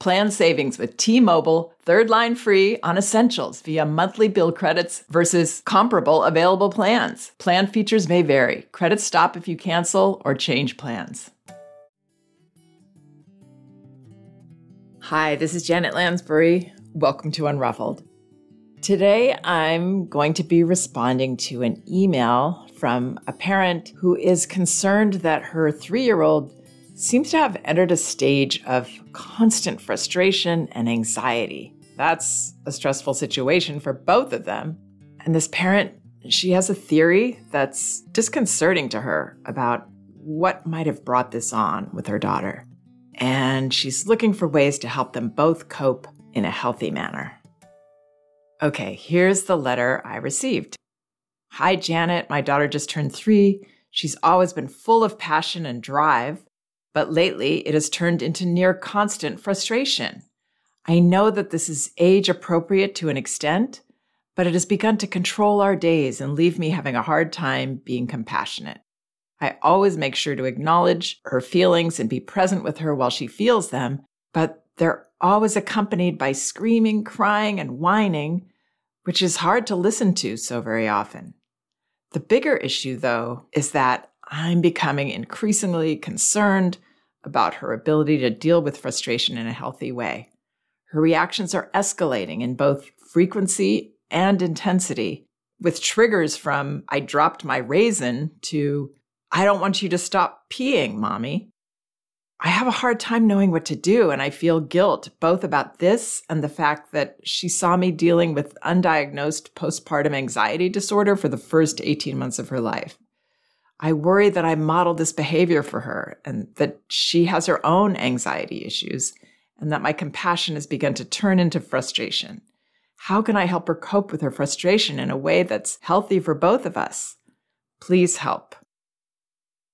Plan savings with T-Mobile, third line free on essentials via monthly bill credits versus comparable available plans. Plan features may vary. Credits stop if you cancel or change plans. Hi, this is Janet Lansbury. Welcome to Unruffled. Today, I'm going to be responding to an email from a parent who is concerned that her three year old seems to have entered a stage of constant frustration and anxiety. That's a stressful situation for both of them. And this parent, she has a theory that's disconcerting to her about what might have brought this on with her daughter. And she's looking for ways to help them both cope in a healthy manner. Okay, here's the letter I received. Hi, Janet. My daughter just turned three. She's always been full of passion and drive but lately it has turned into near constant frustration. I know that this is age appropriate to an extent, but it has begun to control our days and leave me having a hard time being compassionate. I always make sure to acknowledge her feelings and be present with her while she feels them, but they're always accompanied by screaming, crying, and whining, which is hard to listen to so very often. The bigger issue, though, is that I'm becoming increasingly concerned about her ability to deal with frustration in a healthy way. Her reactions are escalating in both frequency and intensity, with triggers from I dropped my raisin to I don't want you to stop peeing, mommy. I have a hard time knowing what to do, and I feel guilt both about this and the fact that she saw me dealing with undiagnosed postpartum anxiety disorder for the first 18 months of her life. I worry that I modeled this behavior for her and that she has her own anxiety issues and that my compassion has begun to turn into frustration. How can I help her cope with her frustration in a way that's healthy for both of us? Please help.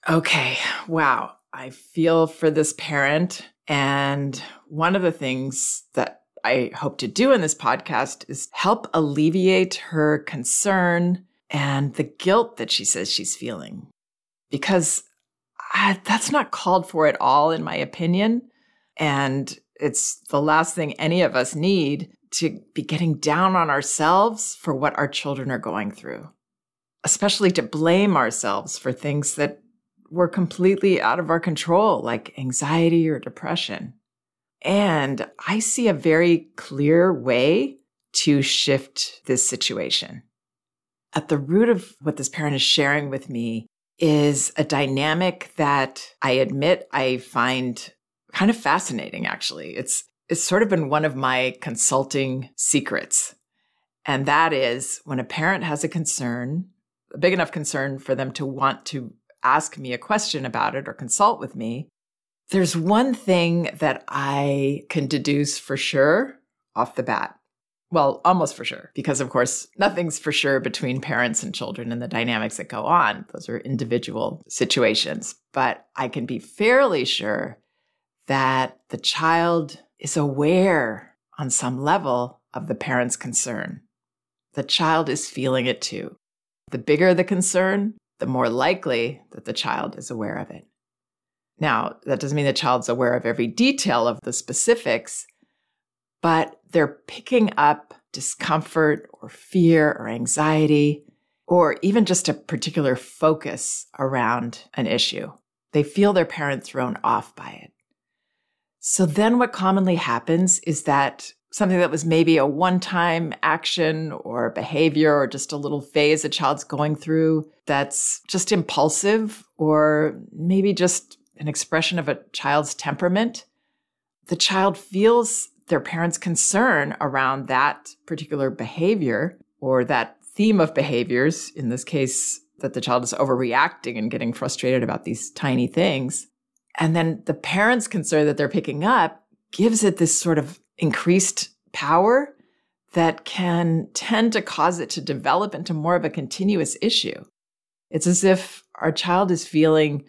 Okay, wow. I feel for this parent. And one of the things that I hope to do in this podcast is help alleviate her concern and the guilt that she says she's feeling because I, that's not called for at all, in my opinion. And it's the last thing any of us need to be getting down on ourselves for what our children are going through, especially to blame ourselves for things that were completely out of our control, like anxiety or depression. And I see a very clear way to shift this situation. At the root of what this parent is sharing with me is a dynamic that I admit I find kind of fascinating, actually. It's, it's sort of been one of my consulting secrets. And that is when a parent has a concern, a big enough concern for them to want to ask me a question about it or consult with me, there's one thing that I can deduce for sure off the bat. Well, almost for sure, because of course, nothing's for sure between parents and children and the dynamics that go on. Those are individual situations. But I can be fairly sure that the child is aware on some level of the parent's concern. The child is feeling it too. The bigger the concern, the more likely that the child is aware of it. Now, that doesn't mean the child's aware of every detail of the specifics, but they're picking up discomfort or fear or anxiety, or even just a particular focus around an issue. They feel their parent thrown off by it. So then what commonly happens is that something that was maybe a one time action or behavior or just a little phase a child's going through that's just impulsive or maybe just an expression of a child's temperament, the child feels their parents' concern around that particular behavior or that theme of behaviors, in this case, that the child is overreacting and getting frustrated about these tiny things. And then the parents' concern that they're picking up gives it this sort of increased power that can tend to cause it to develop into more of a continuous issue. It's as if our child is feeling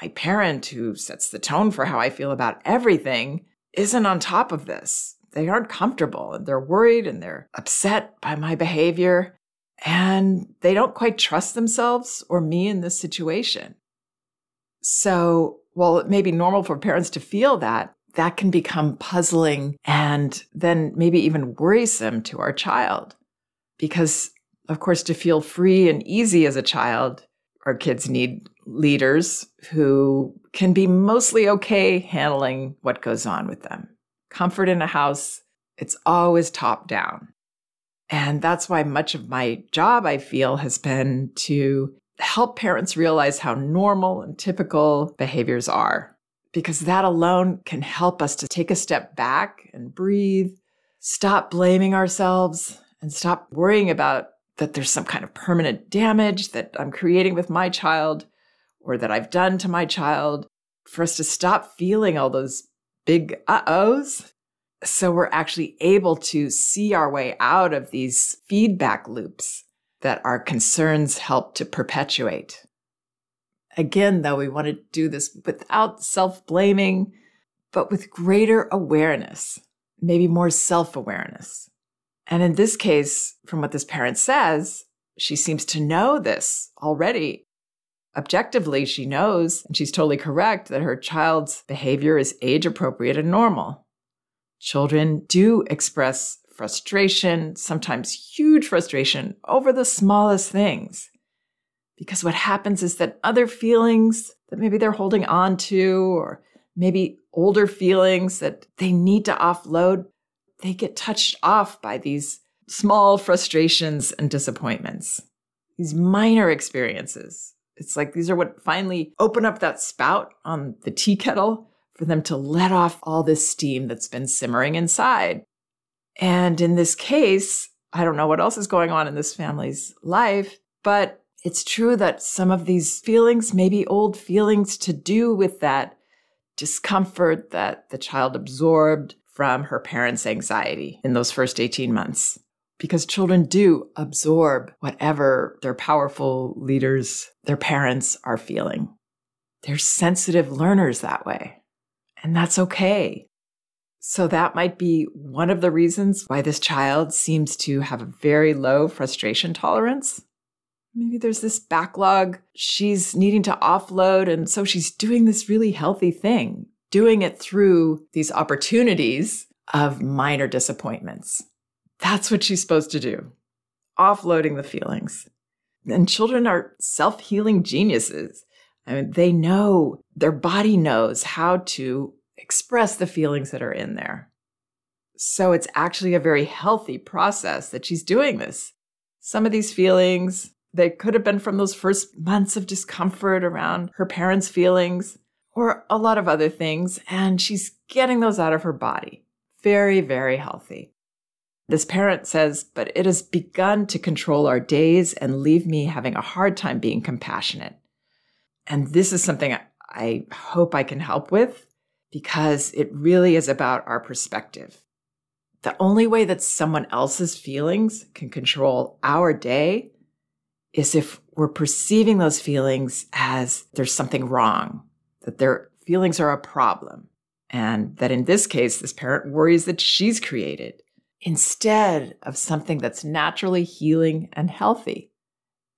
my parent, who sets the tone for how I feel about everything, isn't on top of this. They aren't comfortable and they're worried and they're upset by my behavior and they don't quite trust themselves or me in this situation. So, while it may be normal for parents to feel that, that can become puzzling and then maybe even worrisome to our child. Because, of course, to feel free and easy as a child, our kids need leaders who can be mostly okay handling what goes on with them. Comfort in a house, it's always top down. And that's why much of my job, I feel, has been to help parents realize how normal and typical behaviors are because that alone can help us to take a step back and breathe, stop blaming ourselves, and stop worrying about that there's some kind of permanent damage that I'm creating with my child or that I've done to my child, for us to stop feeling all those big uh ohs. So we're actually able to see our way out of these feedback loops that our concerns help to perpetuate. Again, though, we want to do this without self blaming, but with greater awareness, maybe more self awareness. And in this case, from what this parent says, she seems to know this already. Objectively, she knows, and she's totally correct, that her child's behavior is age appropriate and normal. Children do express frustration, sometimes huge frustration, over the smallest things. Because what happens is that other feelings that maybe they're holding on to, or maybe older feelings that they need to offload, they get touched off by these small frustrations and disappointments, these minor experiences. It's like these are what finally open up that spout on the tea kettle for them to let off all this steam that's been simmering inside. And in this case, I don't know what else is going on in this family's life, but it's true that some of these feelings may be old feelings to do with that discomfort that the child absorbed from her parents' anxiety in those first 18 months. Because children do absorb whatever their powerful leaders, their parents, are feeling. They're sensitive learners that way. And that's okay. So, that might be one of the reasons why this child seems to have a very low frustration tolerance maybe there's this backlog she's needing to offload. And so she's doing this really healthy thing, doing it through these opportunities of minor disappointments. That's what she's supposed to do, offloading the feelings. And children are self healing geniuses. I mean, they know, their body knows how to express the feelings that are in there. So it's actually a very healthy process that she's doing this. Some of these feelings, they could have been from those first months of discomfort around her parents' feelings or a lot of other things. And she's getting those out of her body. Very, very healthy. This parent says, but it has begun to control our days and leave me having a hard time being compassionate. And this is something I hope I can help with because it really is about our perspective. The only way that someone else's feelings can control our day is if we're perceiving those feelings as there's something wrong, that their feelings are a problem. And that in this case, this parent worries that she's created instead of something that's naturally healing and healthy.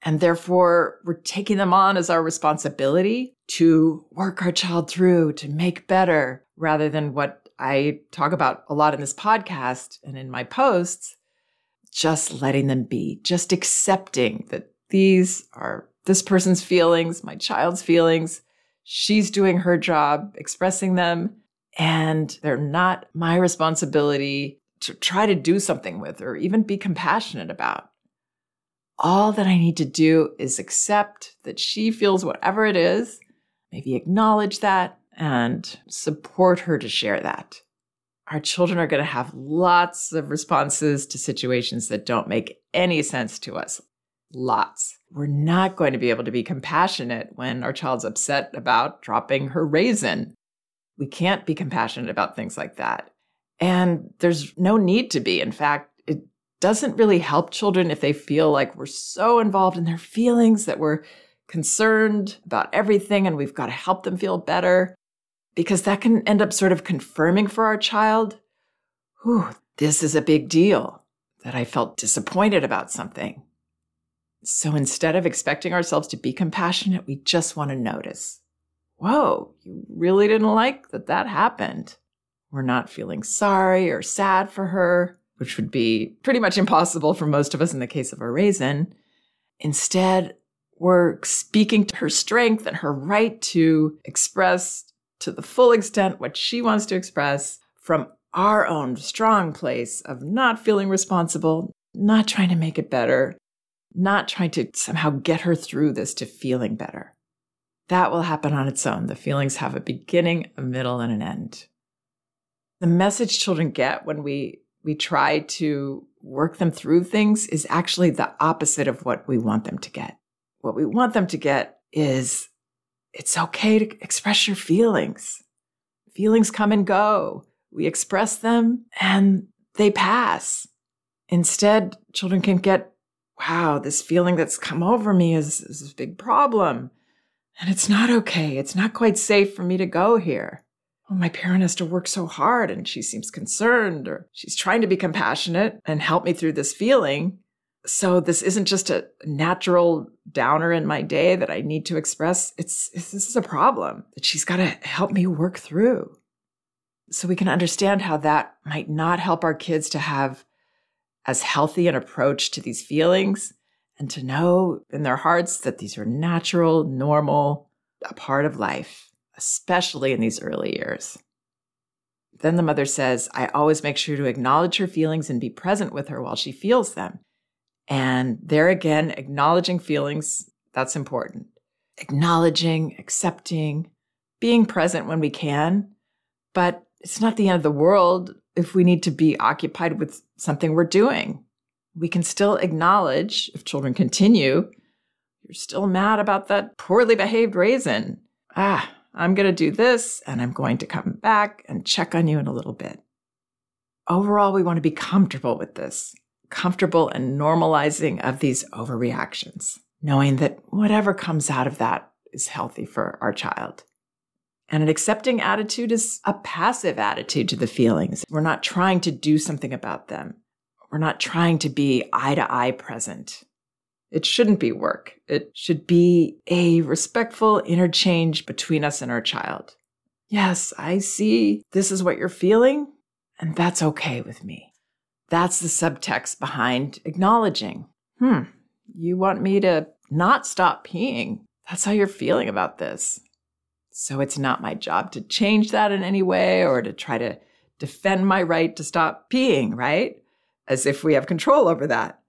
And therefore, we're taking them on as our responsibility to work our child through, to make better, rather than what I talk about a lot in this podcast and in my posts, just letting them be, just accepting that these are this person's feelings, my child's feelings. She's doing her job, expressing them, and they're not my responsibility to try to do something with or even be compassionate about. All that I need to do is accept that she feels whatever it is, maybe acknowledge that, and support her to share that. Our children are going to have lots of responses to situations that don't make any sense to us. Lots. We're not going to be able to be compassionate when our child's upset about dropping her raisin. We can't be compassionate about things like that. And there's no need to be. In fact, it doesn't really help children if they feel like we're so involved in their feelings that we're concerned about everything and we've got to help them feel better because that can end up sort of confirming for our child, whew, this is a big deal that I felt disappointed about something. So instead of expecting ourselves to be compassionate, we just want to notice. Whoa, you really didn't like that that happened. We're not feeling sorry or sad for her, which would be pretty much impossible for most of us in the case of a raisin. Instead, we're speaking to her strength and her right to express to the full extent what she wants to express from our own strong place of not feeling responsible, not trying to make it better, not trying to somehow get her through this to feeling better. That will happen on its own. The feelings have a beginning, a middle, and an end the message children get when we we try to work them through things is actually the opposite of what we want them to get. What we want them to get is it's okay to express your feelings. Feelings come and go. We express them and they pass. Instead, children can get, wow, this feeling that's come over me is, is a big problem. And it's not okay. It's not quite safe for me to go here oh, my parent has to work so hard and she seems concerned or she's trying to be compassionate and help me through this feeling. So this isn't just a natural downer in my day that I need to express. It's, it's this is a problem that she's got to help me work through. So we can understand how that might not help our kids to have as healthy an approach to these feelings and to know in their hearts that these are natural, normal, a part of life especially in these early years. Then the mother says, I always make sure to acknowledge her feelings and be present with her while she feels them. And there again, acknowledging feelings, that's important. Acknowledging, accepting, being present when we can. But it's not the end of the world if we need to be occupied with something we're doing. We can still acknowledge, if children continue, you're still mad about that poorly behaved raisin. Ah, I'm going to do this and I'm going to come back and check on you in a little bit. Overall, we want to be comfortable with this, comfortable and normalizing of these overreactions, knowing that whatever comes out of that is healthy for our child. And an accepting attitude is a passive attitude to the feelings. We're not trying to do something about them. We're not trying to be eye to eye present. It shouldn't be work. It should be a respectful interchange between us and our child. Yes, I see this is what you're feeling, and that's okay with me. That's the subtext behind acknowledging. Hmm, you want me to not stop peeing. That's how you're feeling about this. So it's not my job to change that in any way or to try to defend my right to stop peeing, right? As if we have control over that.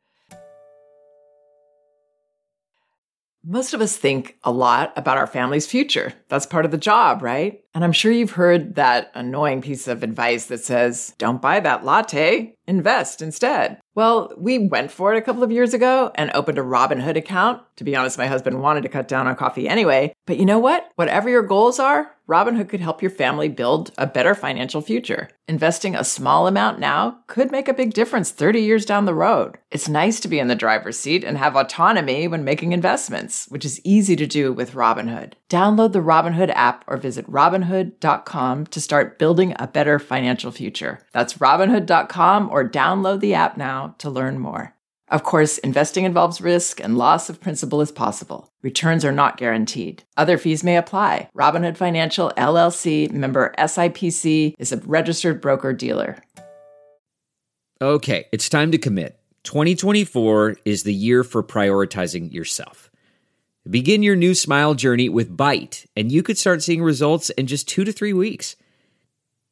Most of us think a lot about our family's future. That's part of the job, right? And I'm sure you've heard that annoying piece of advice that says, don't buy that latte, invest instead. Well, we went for it a couple of years ago and opened a Robinhood account. To be honest, my husband wanted to cut down on coffee anyway. But you know what? Whatever your goals are, Robinhood could help your family build a better financial future. Investing a small amount now could make a big difference 30 years down the road. It's nice to be in the driver's seat and have autonomy when making investments, which is easy to do with Robinhood. Download the Robinhood app or visit Robinhood.com to start building a better financial future. That's Robinhood.com or download the app now to learn more. Of course, investing involves risk and loss of principal is possible. Returns are not guaranteed. Other fees may apply. Robinhood Financial LLC member SIPC is a registered broker dealer. Okay, it's time to commit. 2024 is the year for prioritizing yourself. Begin your new smile journey with Byte, and you could start seeing results in just two to three weeks.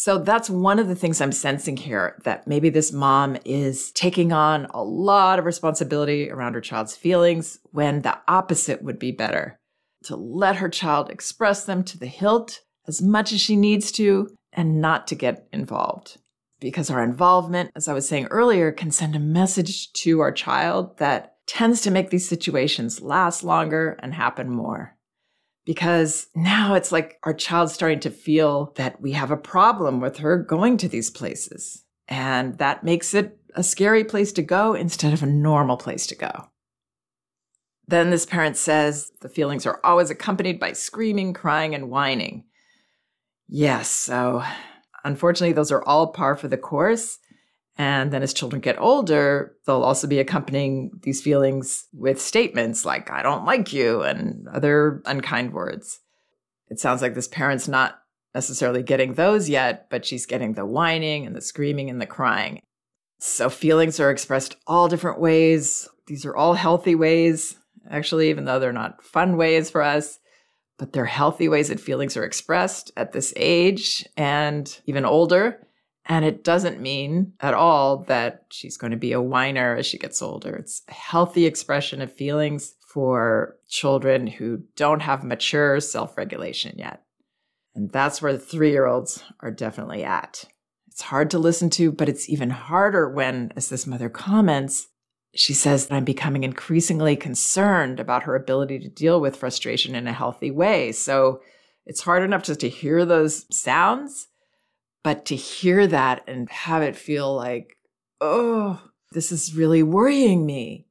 So that's one of the things I'm sensing here that maybe this mom is taking on a lot of responsibility around her child's feelings when the opposite would be better. To let her child express them to the hilt as much as she needs to and not to get involved. Because our involvement, as I was saying earlier, can send a message to our child that tends to make these situations last longer and happen more. Because now it's like our child's starting to feel that we have a problem with her going to these places. And that makes it a scary place to go instead of a normal place to go. Then this parent says the feelings are always accompanied by screaming, crying, and whining. Yes, so unfortunately, those are all par for the course. And then as children get older, they'll also be accompanying these feelings with statements like, I don't like you, and other unkind words. It sounds like this parent's not necessarily getting those yet, but she's getting the whining and the screaming and the crying. So feelings are expressed all different ways. These are all healthy ways, actually, even though they're not fun ways for us, but they're healthy ways that feelings are expressed at this age and even older. And it doesn't mean at all that she's going to be a whiner as she gets older. It's a healthy expression of feelings for children who don't have mature self regulation yet. And that's where the three year olds are definitely at. It's hard to listen to, but it's even harder when, as this mother comments, she says that I'm becoming increasingly concerned about her ability to deal with frustration in a healthy way. So it's hard enough just to hear those sounds but to hear that and have it feel like, oh, this is really worrying me,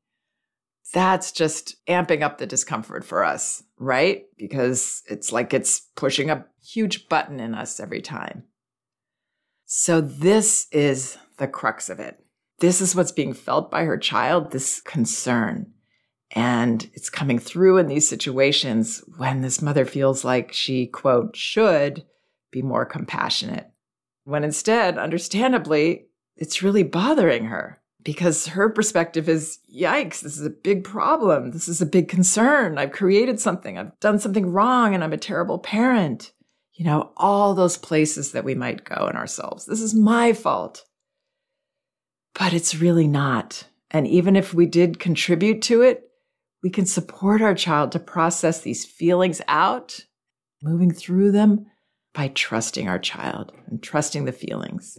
that's just amping up the discomfort for us, right? Because it's like it's pushing a huge button in us every time. So, this is the crux of it. This is what's being felt by her child, this concern. And it's coming through in these situations when this mother feels like she, quote, should be more compassionate when instead, understandably, it's really bothering her because her perspective is yikes, this is a big problem. This is a big concern. I've created something, I've done something wrong, and I'm a terrible parent. You know, all those places that we might go in ourselves. This is my fault. But it's really not. And even if we did contribute to it, we can support our child to process these feelings out, moving through them by trusting our child and trusting the feelings.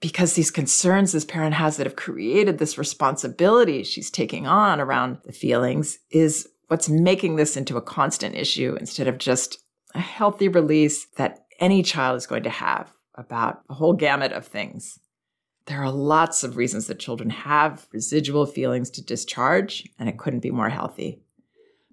Because these concerns this parent has that have created this responsibility she's taking on around the feelings is what's making this into a constant issue instead of just a healthy release that any child is going to have about a whole gamut of things. There are lots of reasons that children have residual feelings to discharge, and it couldn't be more healthy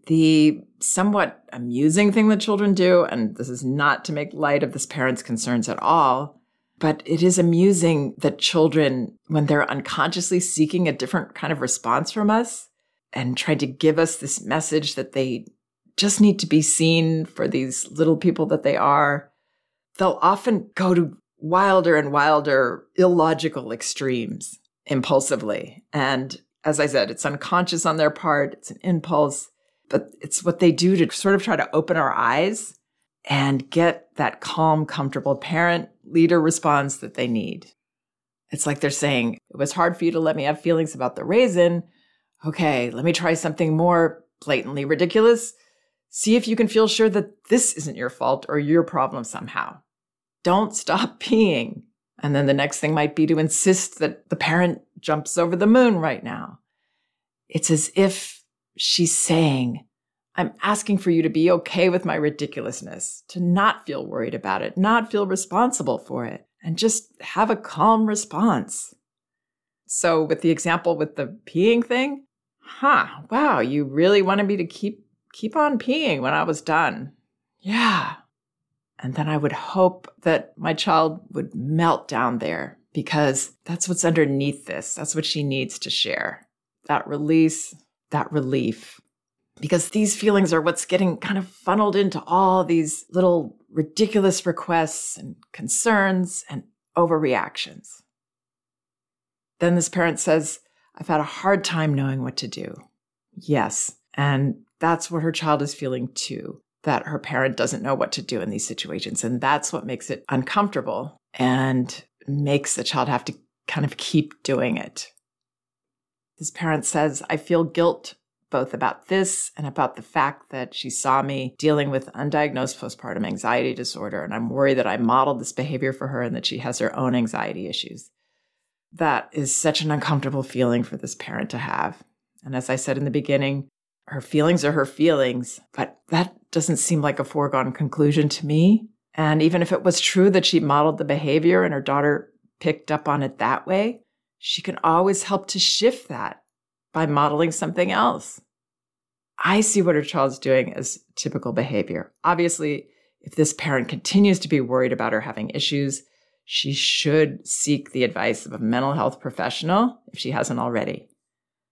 the somewhat amusing thing that children do, and this is not to make light of this parent's concerns at all, but it is amusing that children, when they're unconsciously seeking a different kind of response from us and trying to give us this message that they just need to be seen for these little people that they are, they'll often go to wilder and wilder, illogical extremes impulsively. And as I said, it's unconscious on their part, it's an impulse but it's what they do to sort of try to open our eyes and get that calm, comfortable parent leader response that they need. It's like they're saying, It was hard for you to let me have feelings about the raisin. Okay, let me try something more blatantly ridiculous. See if you can feel sure that this isn't your fault or your problem somehow. Don't stop peeing. And then the next thing might be to insist that the parent jumps over the moon right now. It's as if she's saying, I'm asking for you to be okay with my ridiculousness, to not feel worried about it, not feel responsible for it, and just have a calm response. So, with the example with the peeing thing, huh, wow, you really wanted me to keep keep on peeing when I was done. Yeah. And then I would hope that my child would melt down there because that's what's underneath this. That's what she needs to share. That release, that relief. Because these feelings are what's getting kind of funneled into all these little ridiculous requests and concerns and overreactions. Then this parent says, I've had a hard time knowing what to do. Yes. And that's what her child is feeling too that her parent doesn't know what to do in these situations. And that's what makes it uncomfortable and makes the child have to kind of keep doing it. This parent says, I feel guilt both about this and about the fact that she saw me dealing with undiagnosed postpartum anxiety disorder. And I'm worried that I modeled this behavior for her and that she has her own anxiety issues. That is such an uncomfortable feeling for this parent to have. And as I said in the beginning, her feelings are her feelings, but that doesn't seem like a foregone conclusion to me. And even if it was true that she modeled the behavior and her daughter picked up on it that way, she can always help to shift that by modeling something else. I see what her child's doing as typical behavior. Obviously, if this parent continues to be worried about her having issues, she should seek the advice of a mental health professional if she hasn't already.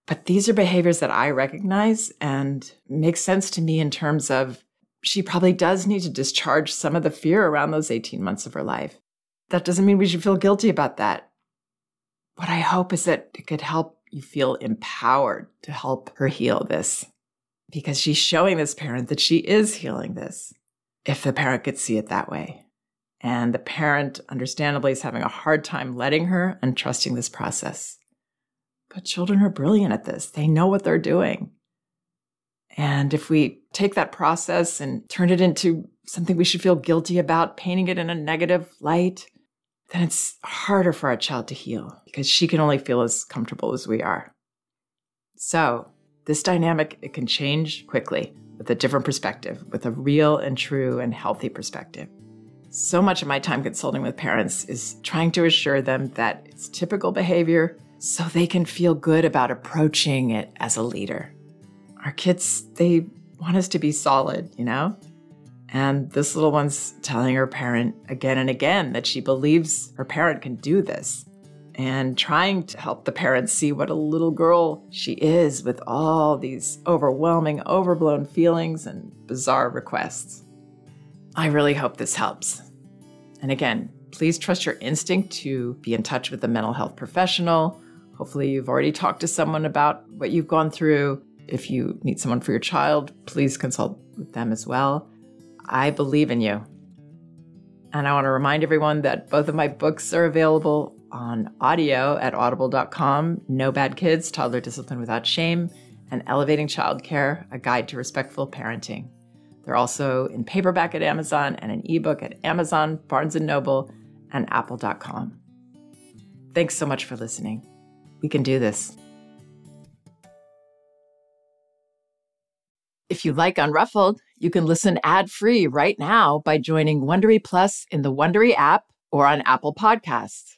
But these are behaviors that I recognize and make sense to me in terms of she probably does need to discharge some of the fear around those 18 months of her life. That doesn't mean we should feel guilty about that. What I hope is that it could help you feel empowered to help her heal this because she's showing this parent that she is healing this if the parent could see it that way. And the parent, understandably, is having a hard time letting her and trusting this process. But children are brilliant at this, they know what they're doing. And if we take that process and turn it into something we should feel guilty about, painting it in a negative light, then it's harder for our child to heal because she can only feel as comfortable as we are. So, this dynamic it can change quickly with a different perspective, with a real and true and healthy perspective. So much of my time consulting with parents is trying to assure them that it's typical behavior so they can feel good about approaching it as a leader. Our kids, they want us to be solid, you know? And this little one's telling her parent again and again that she believes her parent can do this and trying to help the parents see what a little girl she is with all these overwhelming, overblown feelings and bizarre requests. I really hope this helps. And again, please trust your instinct to be in touch with a mental health professional Hopefully, you've already talked to someone about what you've gone through. If you need someone for your child, please consult with them as well. I believe in you. And I want to remind everyone that both of my books are available on audio at audible.com No Bad Kids, Toddler Discipline Without Shame, and Elevating Childcare, A Guide to Respectful Parenting. They're also in paperback at Amazon and an ebook at Amazon, Barnes & Noble, and apple.com. Thanks so much for listening. We can do this. If you like Unruffled, you can listen ad-free right now by joining Wondery Plus in the Wondery app or on Apple Podcasts.